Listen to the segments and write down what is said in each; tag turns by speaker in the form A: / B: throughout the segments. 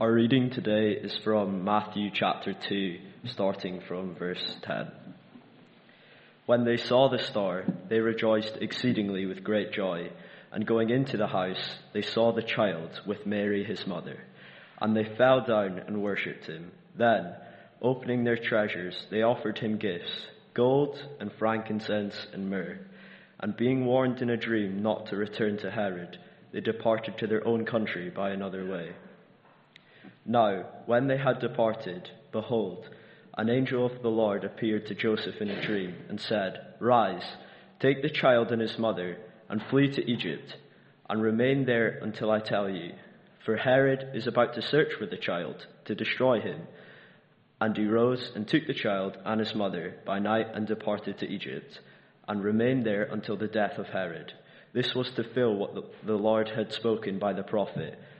A: Our reading today is from Matthew chapter 2, starting from verse 10. When they saw the star, they rejoiced exceedingly with great joy, and going into the house, they saw the child with Mary his mother, and they fell down and worshipped him. Then, opening their treasures, they offered him gifts, gold and frankincense and myrrh. And being warned in a dream not to return to Herod, they departed to their own country by another way. Now, when they had departed, behold, an angel of the Lord appeared to Joseph in a dream and said, Rise, take the child and his mother, and flee to Egypt, and remain there until I tell you. For Herod is about to search for the child to destroy him. And he rose and took the child and his mother by night and departed to Egypt, and remained there until the death of Herod. This was to fill what the Lord had spoken by the prophet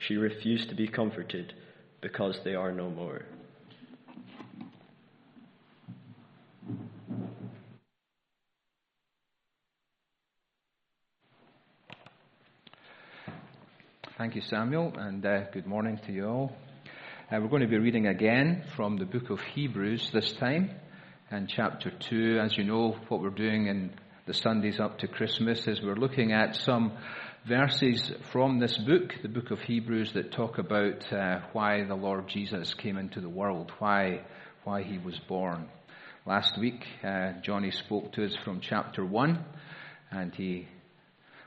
A: She refused to be comforted because they are no more.
B: Thank you, Samuel, and uh, good morning to you all. Uh, we're going to be reading again from the book of Hebrews this time, and chapter 2. As you know, what we're doing in the Sundays up to Christmas is we're looking at some verses from this book, the book of Hebrews, that talk about uh, why the Lord Jesus came into the world, why, why he was born. Last week, uh, Johnny spoke to us from chapter 1, and he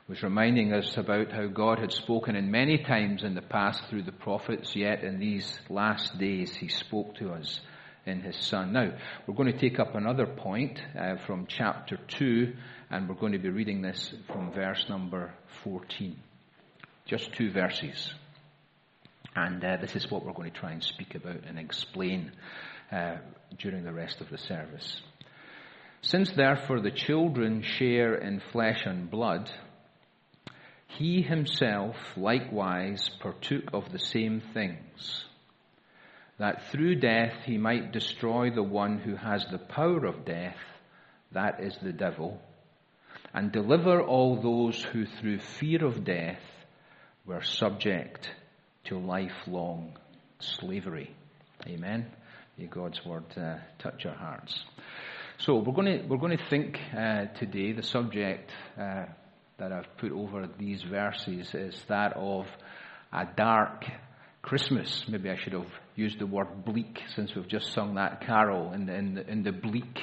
B: was reminding us about how God had spoken in many times in the past through the prophets, yet in these last days he spoke to us in his son. Now, we're going to take up another point uh, from chapter 2, and we're going to be reading this from verse number 14. Just two verses. And uh, this is what we're going to try and speak about and explain uh, during the rest of the service. Since therefore the children share in flesh and blood, he himself likewise partook of the same things that through death he might destroy the one who has the power of death, that is the devil, and deliver all those who through fear of death were subject to lifelong slavery. Amen. May God's word uh, touch our hearts. So we're going to we're going to think uh, today. The subject uh, that I've put over these verses is that of a dark Christmas. Maybe I should have used the word bleak since we've just sung that carol in the, in the, in the bleak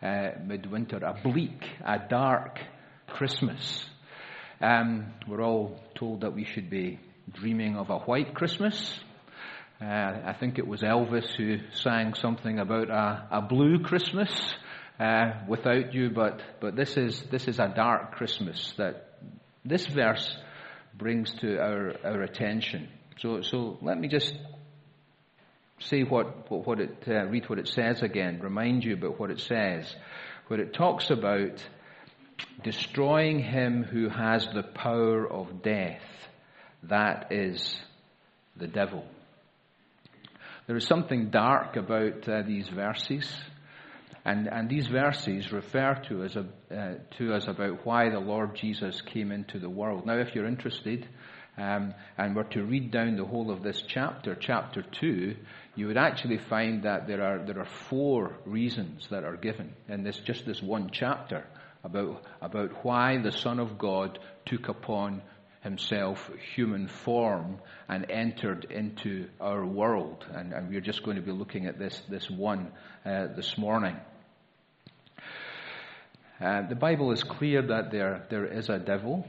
B: uh, midwinter. A bleak, a dark Christmas. Um, we're all told that we should be dreaming of a white Christmas. Uh, I think it was Elvis who sang something about a, a blue Christmas uh, without you, but, but this, is, this is a dark Christmas that this verse brings to our, our attention. So, so let me just say what, what, what it, uh, read what it says again, remind you about what it says, where it talks about destroying him who has the power of death. That is the devil. There is something dark about uh, these verses. And, and these verses refer to us, uh, to us about why the Lord Jesus came into the world. Now, if you're interested, um, and were to read down the whole of this chapter, chapter 2, you would actually find that there are, there are four reasons that are given in this, just this one chapter about, about why the Son of God took upon himself human form and entered into our world. And, and we're just going to be looking at this, this one uh, this morning. Uh, the Bible is clear that there, there is a devil.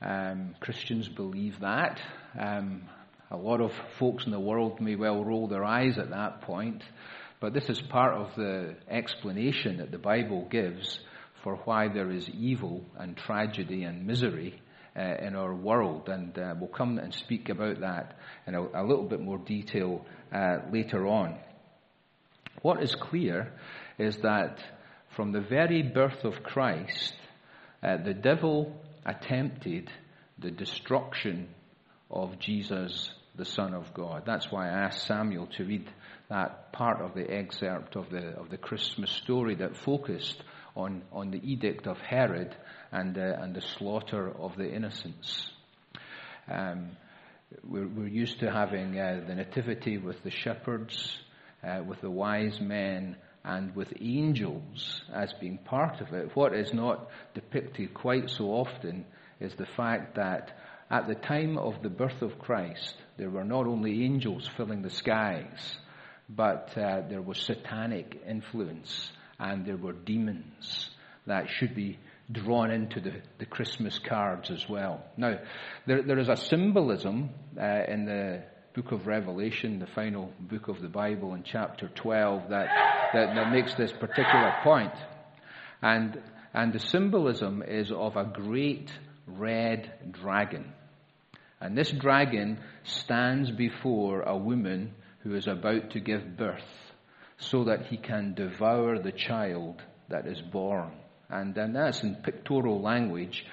B: Um, Christians believe that. Um, a lot of folks in the world may well roll their eyes at that point, but this is part of the explanation that the Bible gives for why there is evil and tragedy and misery uh, in our world, and uh, we'll come and speak about that in a, a little bit more detail uh, later on. What is clear is that from the very birth of Christ, uh, the devil attempted the destruction of Jesus, the Son of God. That's why I asked Samuel to read that part of the excerpt of the, of the Christmas story that focused on, on the edict of Herod and, uh, and the slaughter of the innocents. Um, we're, we're, used to having uh, the nativity with the shepherds, uh, with the wise men, and with angels as being part of it. What is not depicted quite so often is the fact that at the time of the birth of Christ, there were not only angels filling the skies, but uh, there was satanic influence and there were demons that should be drawn into the, the Christmas cards as well. Now, there, there is a symbolism uh, in the book of Revelation, the final book of the Bible in chapter 12 that, that, that makes this particular point. And, and the symbolism is of a great red dragon. And this dragon stands before a woman who is about to give birth so that he can devour the child that is born. And then that's in pictorial language.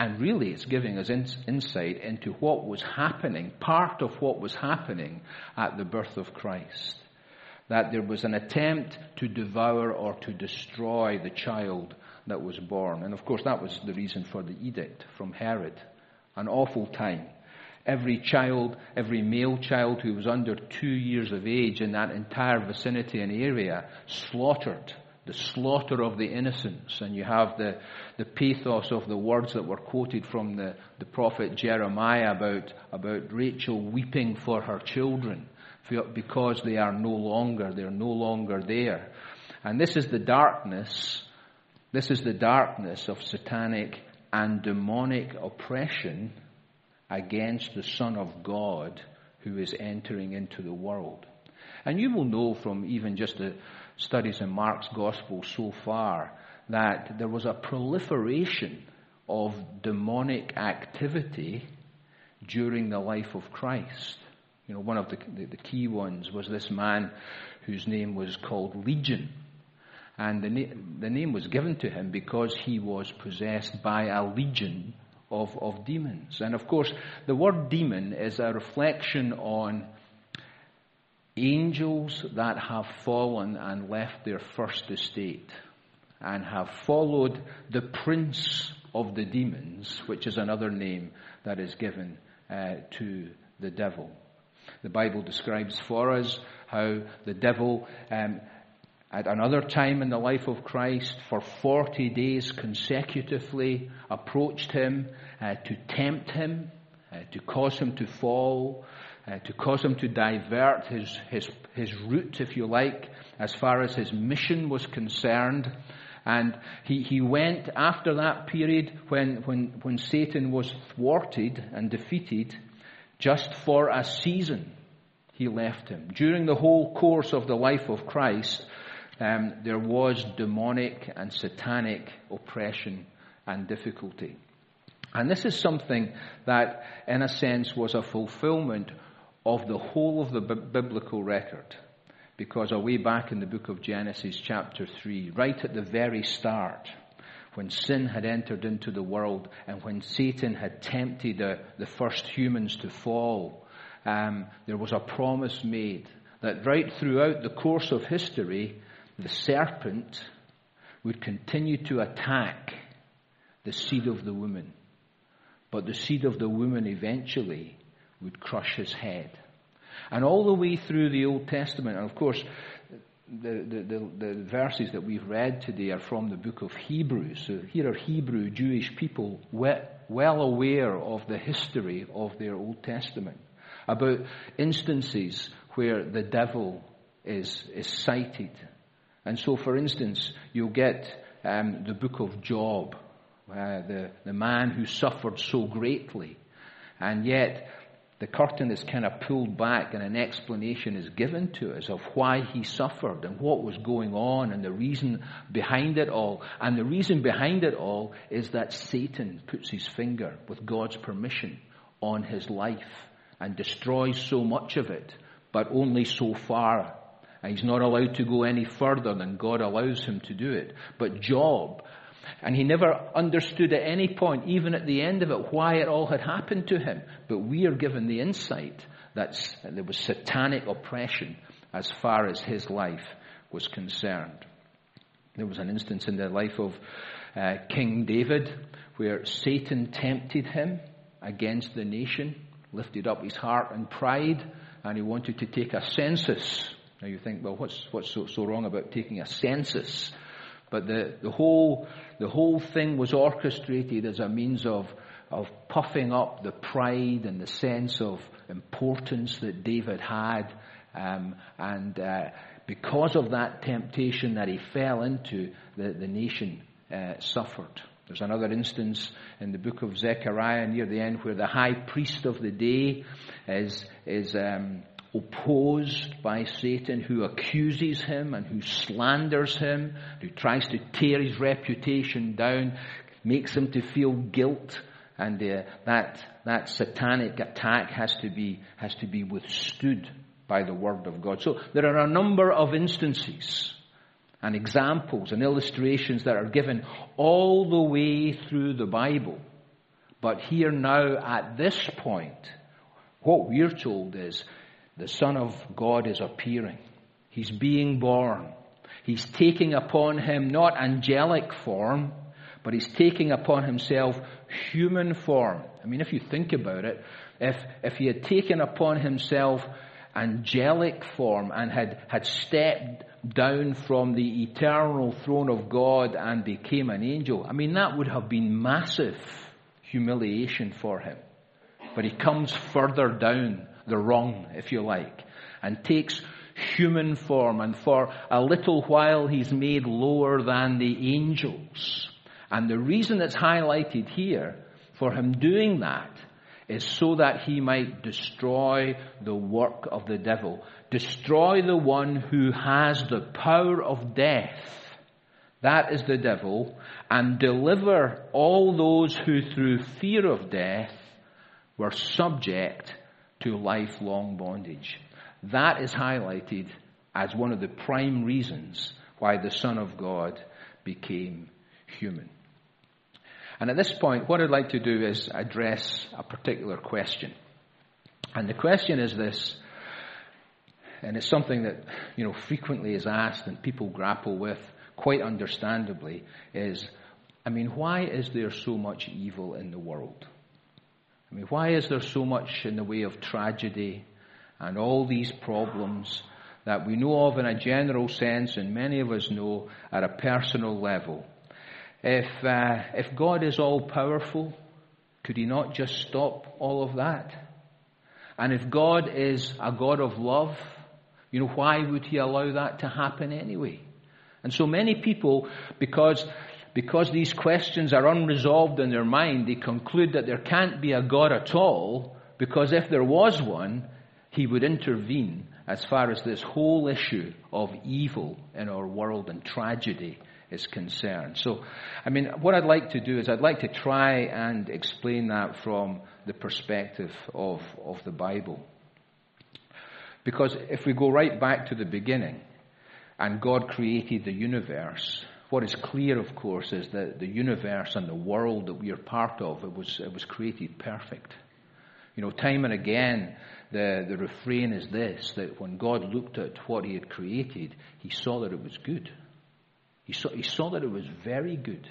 B: And really, it's giving us insight into what was happening, part of what was happening at the birth of Christ. That there was an attempt to devour or to destroy the child that was born. And of course, that was the reason for the edict from Herod. An awful time every child, every male child who was under two years of age in that entire vicinity and area slaughtered. The slaughter of the innocents. And you have the, the pathos of the words that were quoted from the, the prophet Jeremiah about, about Rachel weeping for her children because they are no longer, they're no longer there. And this is the darkness, this is the darkness of satanic and demonic oppression against the Son of God who is entering into the world. And you will know from even just the studies in Mark's Gospel so far that there was a proliferation of demonic activity during the life of Christ. You know, one of the, the, the key ones was this man whose name was called Legion. And the, na- the name was given to him because he was possessed by a legion of, of demons. And of course, the word demon is a reflection on angels that have fallen and left their first estate and have followed the prince of the demons, which is another name that is given uh, to the devil. The Bible describes for us how the devil um, at another time in the life of Christ, for 40 days consecutively, approached him uh, to tempt him, uh, to cause him to fall, uh, to cause him to divert his, his, his route, if you like, as far as his mission was concerned. And he, he went after that period when, when, when Satan was thwarted and defeated, just for a season, he left him. During the whole course of the life of Christ, um, there was demonic and satanic oppression and difficulty. And this is something that, in a sense, was a fulfillment of the whole of the b- biblical record. Because away back in the book of Genesis, chapter 3, right at the very start, when sin had entered into the world and when Satan had tempted the, the first humans to fall, um, there was a promise made that right throughout the course of history, the serpent would continue to attack the seed of the woman. But the seed of the woman eventually would crush his head. And all the way through the Old Testament, and of course, the, the, the, the, verses that we've read today are from the book of Hebrews. So here are Hebrew Jewish people well aware of the history of their Old Testament, about instances where the devil is, is cited and so, for instance, you'll get um, the book of Job, uh, the, the man who suffered so greatly, and yet the curtain is kind of pulled back and an explanation is given to us of why he suffered and what was going on and the reason behind it all. And the reason behind it all is that Satan puts his finger, with God's permission, on his life and destroys so much of it, but only so far. And he's not allowed to go any further than God allows him to do it. But Job and he never understood at any point, even at the end of it, why it all had happened to him. But we are given the insight that there was satanic oppression as far as his life was concerned. There was an instance in the life of uh, King David where Satan tempted him against the nation, lifted up his heart and pride, and he wanted to take a census. Now you think, well, what's, what's so, so wrong about taking a census? But the, the, whole, the whole thing was orchestrated as a means of, of puffing up the pride and the sense of importance that David had. Um, and uh, because of that temptation that he fell into, the, the nation uh, suffered. There's another instance in the book of Zechariah near the end where the high priest of the day is, is um, opposed by Satan, who accuses him and who slanders him, who tries to tear his reputation down, makes him to feel guilt, and uh, that that satanic attack has to be has to be withstood by the word of God. So there are a number of instances and examples and illustrations that are given all the way through the Bible. But here now at this point, what we're told is the Son of God is appearing. He's being born. He's taking upon him not angelic form, but he's taking upon himself human form. I mean, if you think about it, if, if he had taken upon himself angelic form and had, had stepped down from the eternal throne of God and became an angel, I mean, that would have been massive humiliation for him. But he comes further down the wrong, if you like, and takes human form, and for a little while he's made lower than the angels. And the reason it's highlighted here for him doing that is so that he might destroy the work of the devil, destroy the one who has the power of death. That is the devil, and deliver all those who through fear of death were subject to lifelong bondage. That is highlighted as one of the prime reasons why the Son of God became human. And at this point, what I'd like to do is address a particular question. And the question is this, and it's something that, you know, frequently is asked and people grapple with, quite understandably, is, I mean, why is there so much evil in the world? I mean, why is there so much in the way of tragedy and all these problems that we know of in a general sense and many of us know at a personal level? If, uh, if God is all powerful, could He not just stop all of that? And if God is a God of love, you know, why would He allow that to happen anyway? And so many people, because because these questions are unresolved in their mind, they conclude that there can't be a God at all, because if there was one, he would intervene as far as this whole issue of evil in our world and tragedy is concerned. So, I mean, what I'd like to do is I'd like to try and explain that from the perspective of, of the Bible. Because if we go right back to the beginning, and God created the universe, what is clear, of course, is that the universe and the world that we are part of, it was, it was created perfect. You know, time and again, the, the refrain is this, that when God looked at what he had created, he saw that it was good. He saw, he saw that it was very good.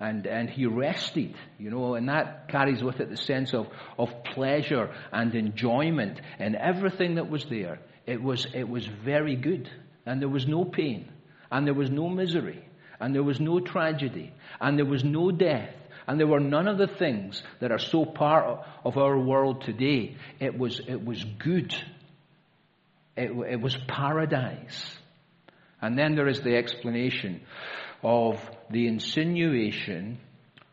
B: And, and he rested, you know, and that carries with it the sense of, of pleasure and enjoyment and everything that was there. It was, it was very good. And there was no pain. And there was no misery and there was no tragedy, and there was no death, and there were none of the things that are so part of our world today. It was, it was good. It, it was paradise. And then there is the explanation of the insinuation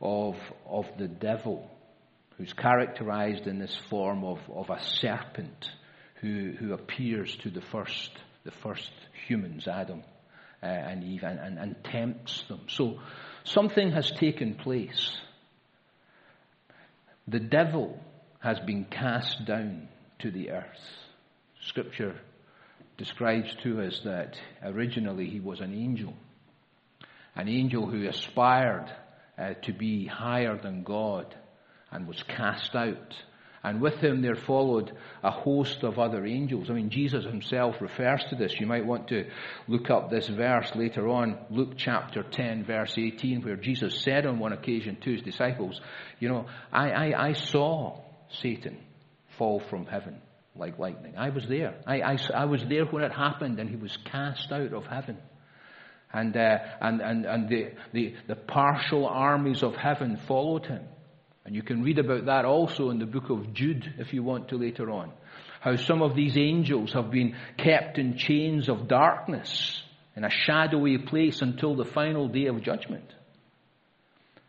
B: of, of the devil. who's characterized in this form of, of a serpent who, who appears to the first, the first humans, Adam uh, and Eve, and, and, and tempts them. So something has taken place. The devil has been cast down to the earth. Scripture describes to us that originally he was an angel, an angel who aspired uh, to be higher than God and was cast out. And with him there followed a host of other angels. I mean, Jesus himself refers to this. You might want to look up this verse later on, Luke chapter 10, verse 18, where Jesus said on one occasion to his disciples, You know, I, I, I saw Satan fall from heaven like lightning. I was there. I, I, I was there when it happened, and he was cast out of heaven. And, uh, and, and, and the, the, the partial armies of heaven followed him. And you can read about that also in the book of Jude if you want to later on. How some of these angels have been kept in chains of darkness in a shadowy place until the final day of judgment.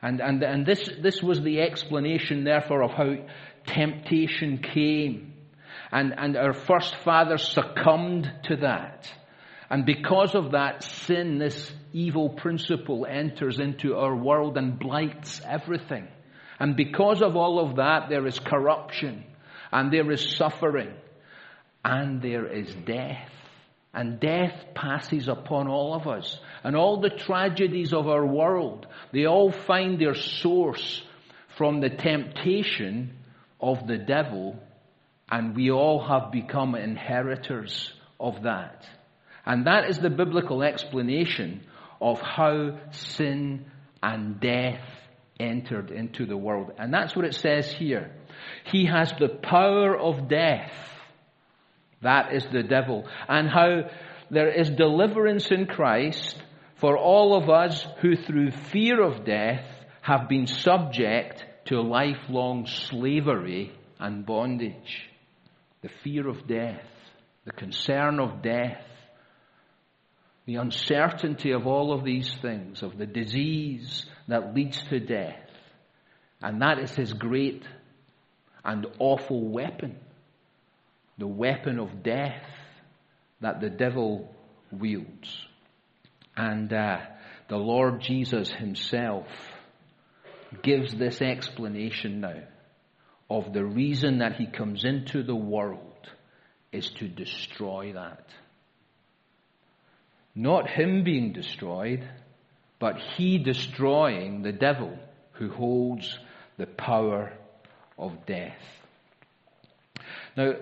B: And, and, and this, this was the explanation, therefore, of how temptation came. And, and our first father succumbed to that. And because of that, sin, this evil principle, enters into our world and blights everything. And because of all of that, there is corruption, and there is suffering, and there is death. And death passes upon all of us. And all the tragedies of our world, they all find their source from the temptation of the devil, and we all have become inheritors of that. And that is the biblical explanation of how sin and death entered into the world. And that's what it says here. He has the power of death. That is the devil. And how there is deliverance in Christ for all of us who through fear of death have been subject to lifelong slavery and bondage. The fear of death, the concern of death, the uncertainty of all of these things, of the disease that leads to death. And that is his great and awful weapon. The weapon of death that the devil wields. And uh, the Lord Jesus himself gives this explanation now of the reason that he comes into the world is to destroy that. Not him being destroyed, but he destroying the devil who holds the power of death. Now,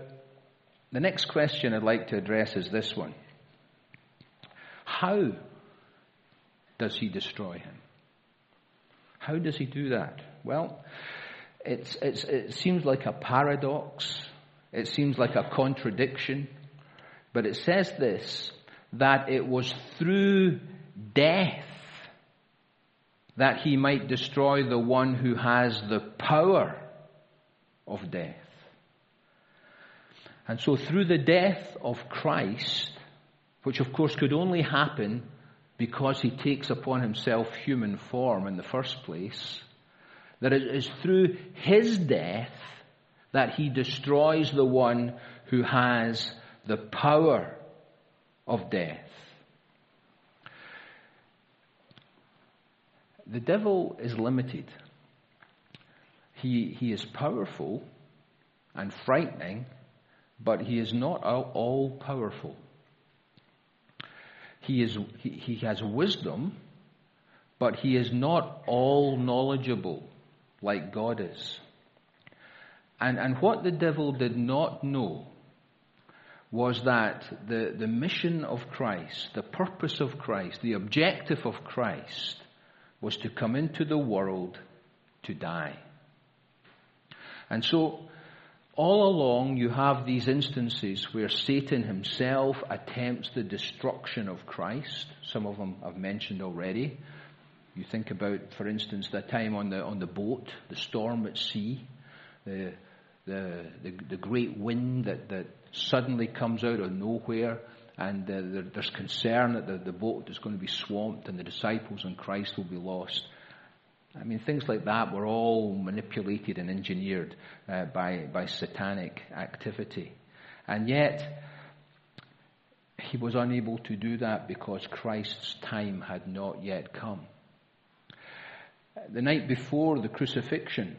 B: the next question I'd like to address is this one. How does he destroy him? How does he do that? Well, it's, it's, it seems like a paradox. It seems like a contradiction. But it says this that it was through death that he might destroy the one who has the power of death. And so through the death of Christ, which of course could only happen because he takes upon himself human form in the first place, that it is through his death that he destroys the one who has the power of death. The devil is limited. He, he is powerful and frightening, but he is not all powerful. He, is, he, he has wisdom, but he is not all knowledgeable like God is. And, and what the devil did not know was that the, the mission of Christ, the purpose of Christ, the objective of Christ was to come into the world to die. And so, all along, you have these instances where Satan himself attempts the destruction of Christ. Some of them I've mentioned already. You think about, for instance, the time on the, on the boat, the storm at sea, the, the, the, the great wind that, that suddenly comes out of nowhere and uh, there's concern that the, the boat is going to be swamped and the disciples and Christ will be lost. I mean, things like that were all manipulated and engineered uh, by, by satanic activity. And yet, he was unable to do that because Christ's time had not yet come. The night before the crucifixion,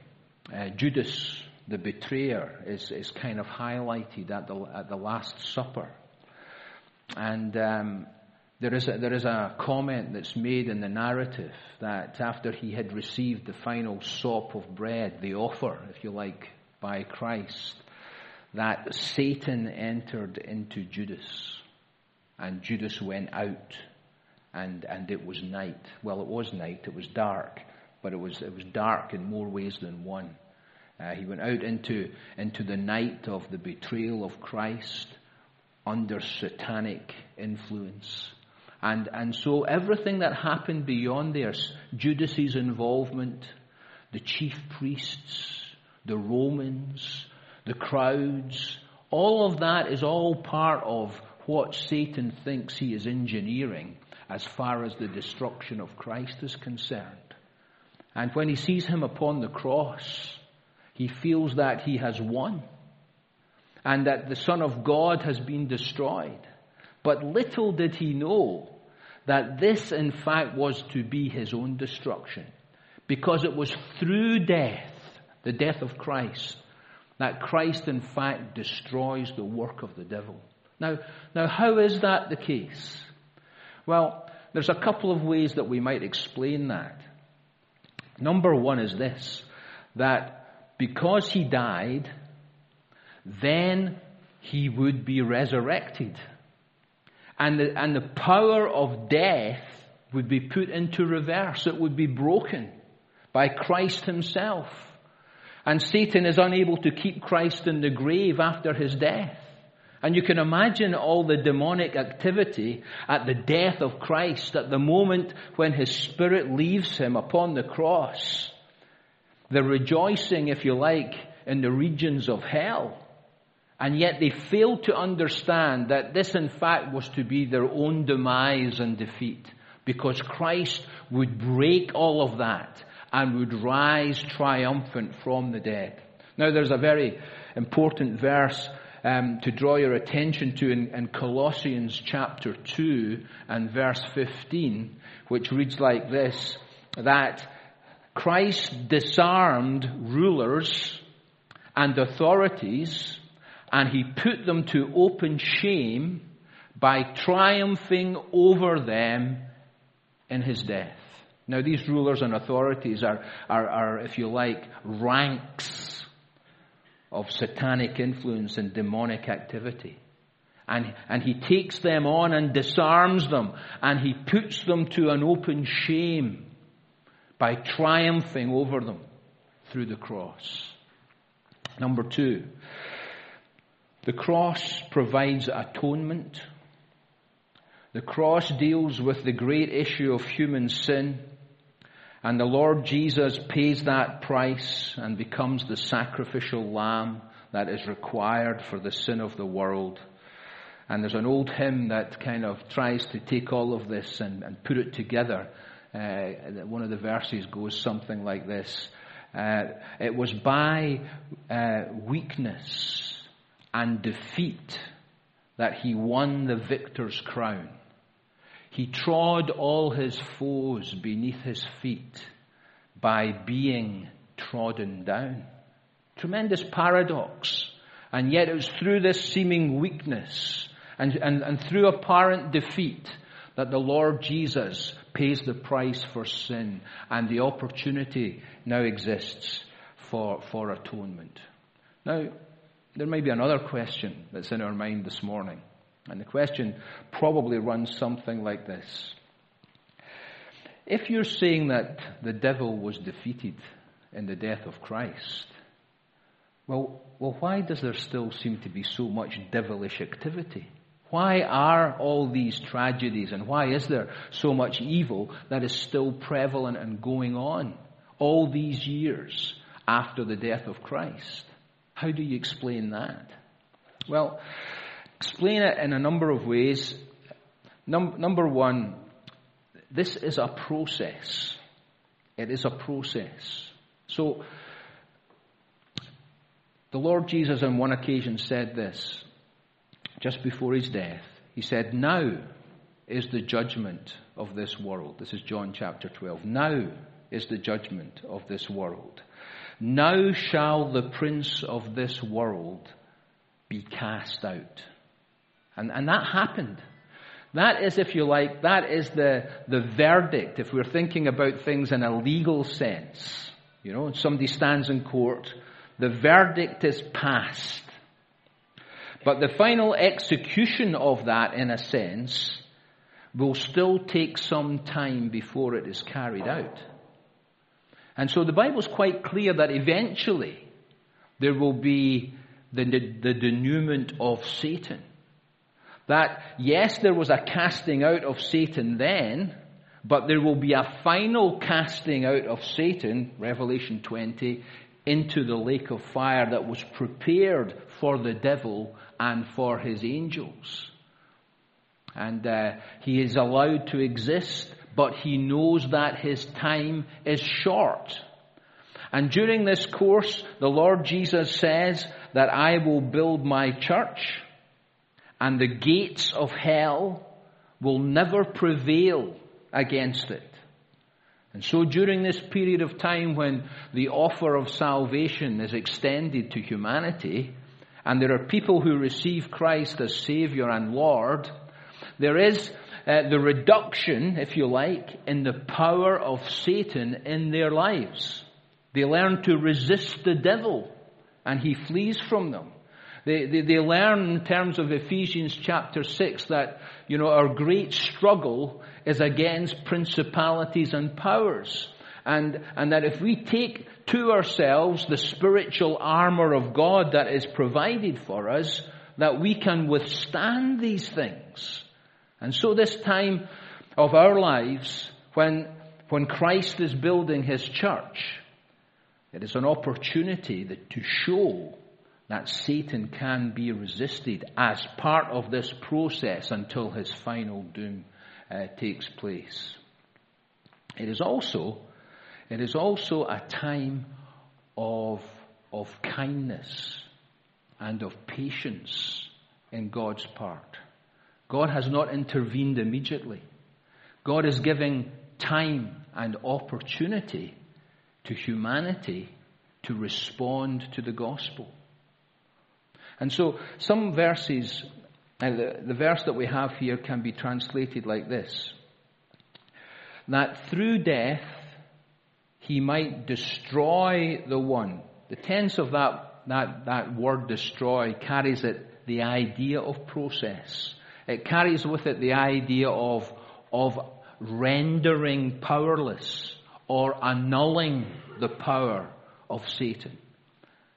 B: uh, Judas, the betrayer, is, is kind of highlighted at the, at the Last Supper. And um, there is, a, there is a comment that's made in the narrative that after he had received the final sop of bread, the offer, if you like, by Christ, that Satan entered into Judas. And Judas went out, and, and it was night. Well, it was night, it was dark, but it was, it was dark in more ways than one. Uh, he went out into, into the night of the betrayal of Christ under satanic influence. And, and so everything that happened beyond there, Judas's involvement, the chief priests, the Romans, the crowds, all of that is all part of what Satan thinks he is engineering as far as the destruction of Christ is concerned. And when he sees him upon the cross, he feels that he has won and that the Son of God has been destroyed. But little did he know that this, in fact, was to be his own destruction. Because it was through death, the death of Christ, that Christ, in fact, destroys the work of the devil. Now, now, how is that the case? Well, there's a couple of ways that we might explain that. Number one is this that because he died, then he would be resurrected. And the, and the power of death would be put into reverse. It would be broken by Christ himself. And Satan is unable to keep Christ in the grave after his death. And you can imagine all the demonic activity at the death of Christ, at the moment when his spirit leaves him upon the cross. The rejoicing, if you like, in the regions of hell. And yet they failed to understand that this in fact was to be their own demise and defeat. Because Christ would break all of that and would rise triumphant from the dead. Now there's a very important verse um, to draw your attention to in, in Colossians chapter 2 and verse 15, which reads like this, that Christ disarmed rulers and authorities and he put them to open shame by triumphing over them in his death. Now, these rulers and authorities are, are, are, if you like, ranks of satanic influence and demonic activity. And, and he takes them on and disarms them, and he puts them to an open shame by triumphing over them through the cross. Number two, the cross provides atonement. The cross deals with the great issue of human sin. And the Lord Jesus pays that price and becomes the sacrificial lamb that is required for the sin of the world. And there's an old hymn that kind of tries to take all of this and, and put it together. Uh, one of the verses goes something like this. Uh, it was by uh, weakness and defeat that he won the victor's crown. He trod all his foes beneath his feet by being trodden down. Tremendous paradox. And yet it was through this seeming weakness and, and, and through apparent defeat that the Lord Jesus pays the price for sin and the opportunity now exists for, for atonement. Now, there may be another question that's in our mind this morning. And the question probably runs something like this. If you're saying that the devil was defeated in the death of Christ, well, well, why does there still seem to be so much devilish activity? Why are all these tragedies and why is there so much evil that is still prevalent and going on all these years after the death of Christ? How do you explain that? Well, explain it in a number of ways. Num- number one, this is a process. It is a process. So, the Lord Jesus on one occasion said this, just before his death. He said, Now is the judgment of this world. This is John chapter 12. Now is the judgment of this world. Now shall the prince of this world be cast out. And, and that happened. That is, if you like, that is the, the verdict, if we're thinking about things in a legal sense. You know, somebody stands in court, the verdict is passed. But the final execution of that, in a sense, will still take some time before it is carried out. And so the Bible's quite clear that eventually there will be the, the denouement of Satan. That, yes, there was a casting out of Satan then, but there will be a final casting out of Satan, Revelation 20, into the lake of fire that was prepared for the devil and for his angels. And uh, he is allowed to exist, but he knows that his time is short. And during this course, the Lord Jesus says that I will build my church, and the gates of hell will never prevail against it. And so during this period of time when the offer of salvation is extended to humanity, and there are people who receive Christ as Savior and Lord, there is uh, the reduction, if you like, in the power of Satan in their lives. They learn to resist the devil and he flees from them. They, they, they, learn in terms of Ephesians chapter 6 that, you know, our great struggle is against principalities and powers. And, and that if we take to ourselves the spiritual armor of God that is provided for us, that we can withstand these things. And so this time of our lives, when, when Christ is building his church, it is an opportunity that, to show that Satan can be resisted as part of this process until his final doom uh, takes place. It is also, it is also a time of, of kindness and of patience in God's part. God has not intervened immediately. God is giving time and opportunity to humanity to respond to the gospel. And so some verses, uh, the, the verse that we have here can be translated like this. That through death he might destroy the one. The tense of that, that, that word destroy carries it the idea of process. It carries with it the idea of, of rendering powerless or annulling the power of Satan.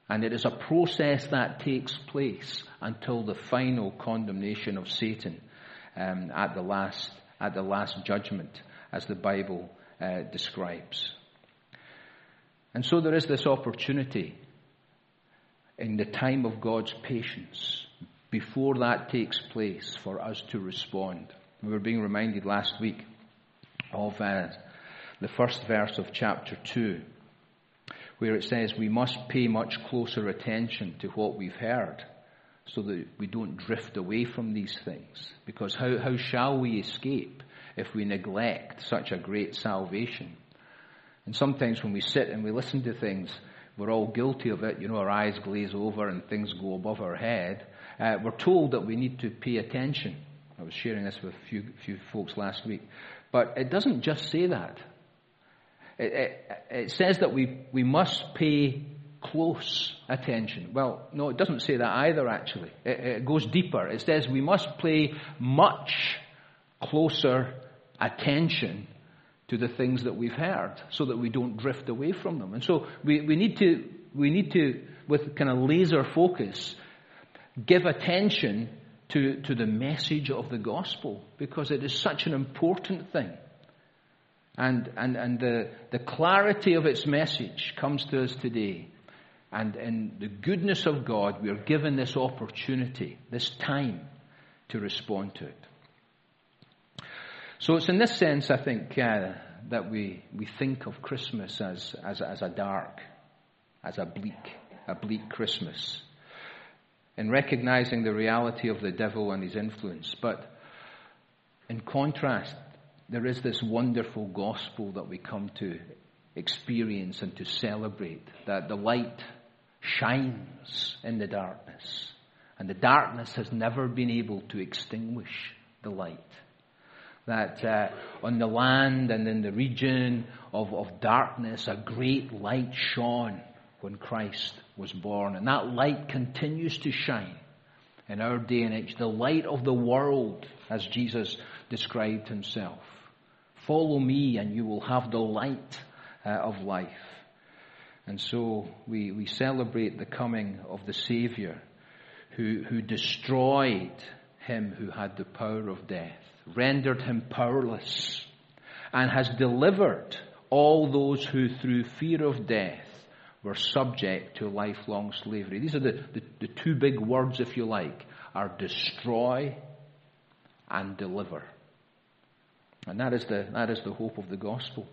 B: And it is a process that takes place until the final condemnation of Satan um, at the last at the last judgment, as the Bible uh, describes. And so there is this opportunity in the time of God's patience before that takes place for us to respond. We were being reminded last week of uh, the first verse of chapter 2 where it says we must pay much closer attention to what we've heard so that we don't drift away from these things. Because how, how shall we escape if we neglect such a great salvation? And sometimes when we sit and we listen to things, we're all guilty of it. You know, our eyes glaze over and things go above our head. Uh, we're told that we need to pay attention. I was sharing this with a few, few folks last week. But it doesn't just say that. It, it, it says that we, we must pay close attention. Well, no, it doesn't say that either, actually. It, it, goes deeper. It says we must pay much closer attention to the things that we've heard so that we don't drift away from them. And so we, we need to, we need to, with kind of laser focus, give attention to, to the message of the gospel because it is such an important thing. And, and, and the, the clarity of its message comes to us today. And in the goodness of God, we are given this opportunity, this time to respond to it. So it's in this sense, I think, uh, that we, we think of Christmas as, as, as a dark, as a bleak, a bleak Christmas. In recognizing the reality of the devil and his influence. But in contrast, there is this wonderful gospel that we come to experience and to celebrate that the light shines in the darkness. And the darkness has never been able to extinguish the light. That uh, on the land and in the region of, of darkness, a great light shone when Christ was born. And that light continues to shine in our day and age. The light of the world, as Jesus described himself. Follow me and you will have the light uh, of life. And so we, we celebrate the coming of the Savior who, who destroyed him who had the power of death, rendered him powerless, and has delivered all those who through fear of death were subject to lifelong slavery. These are the, the, the two big words, if you like, are destroy and deliver. And that is the, that is the hope of the gospel.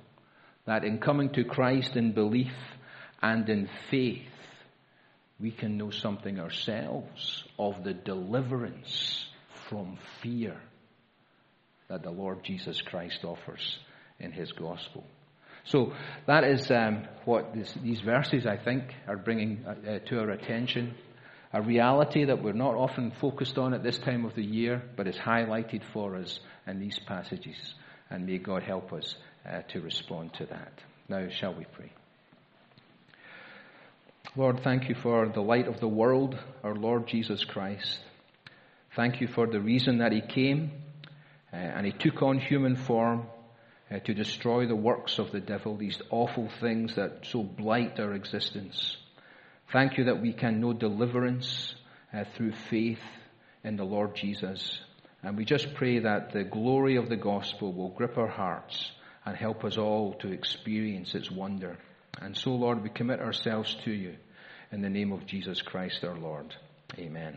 B: That in coming to Christ in belief and in faith, we can know something ourselves of the deliverance from fear that the Lord Jesus Christ offers in His gospel. So that is um, what this, these verses, I think, are bringing uh, uh, to our attention. A reality that we're not often focused on at this time of the year, but is highlighted for us in these passages. And may God help us uh, to respond to that. Now, shall we pray? Lord, thank you for the light of the world, our Lord Jesus Christ. Thank you for the reason that He came and He took on human form uh, to destroy the works of the devil, these awful things that so blight our existence. Thank you that we can know deliverance uh, through faith in the Lord Jesus. And we just pray that the glory of the gospel will grip our hearts and help us all to experience its wonder. And so, Lord, we commit ourselves to you in the name of Jesus Christ our Lord. Amen.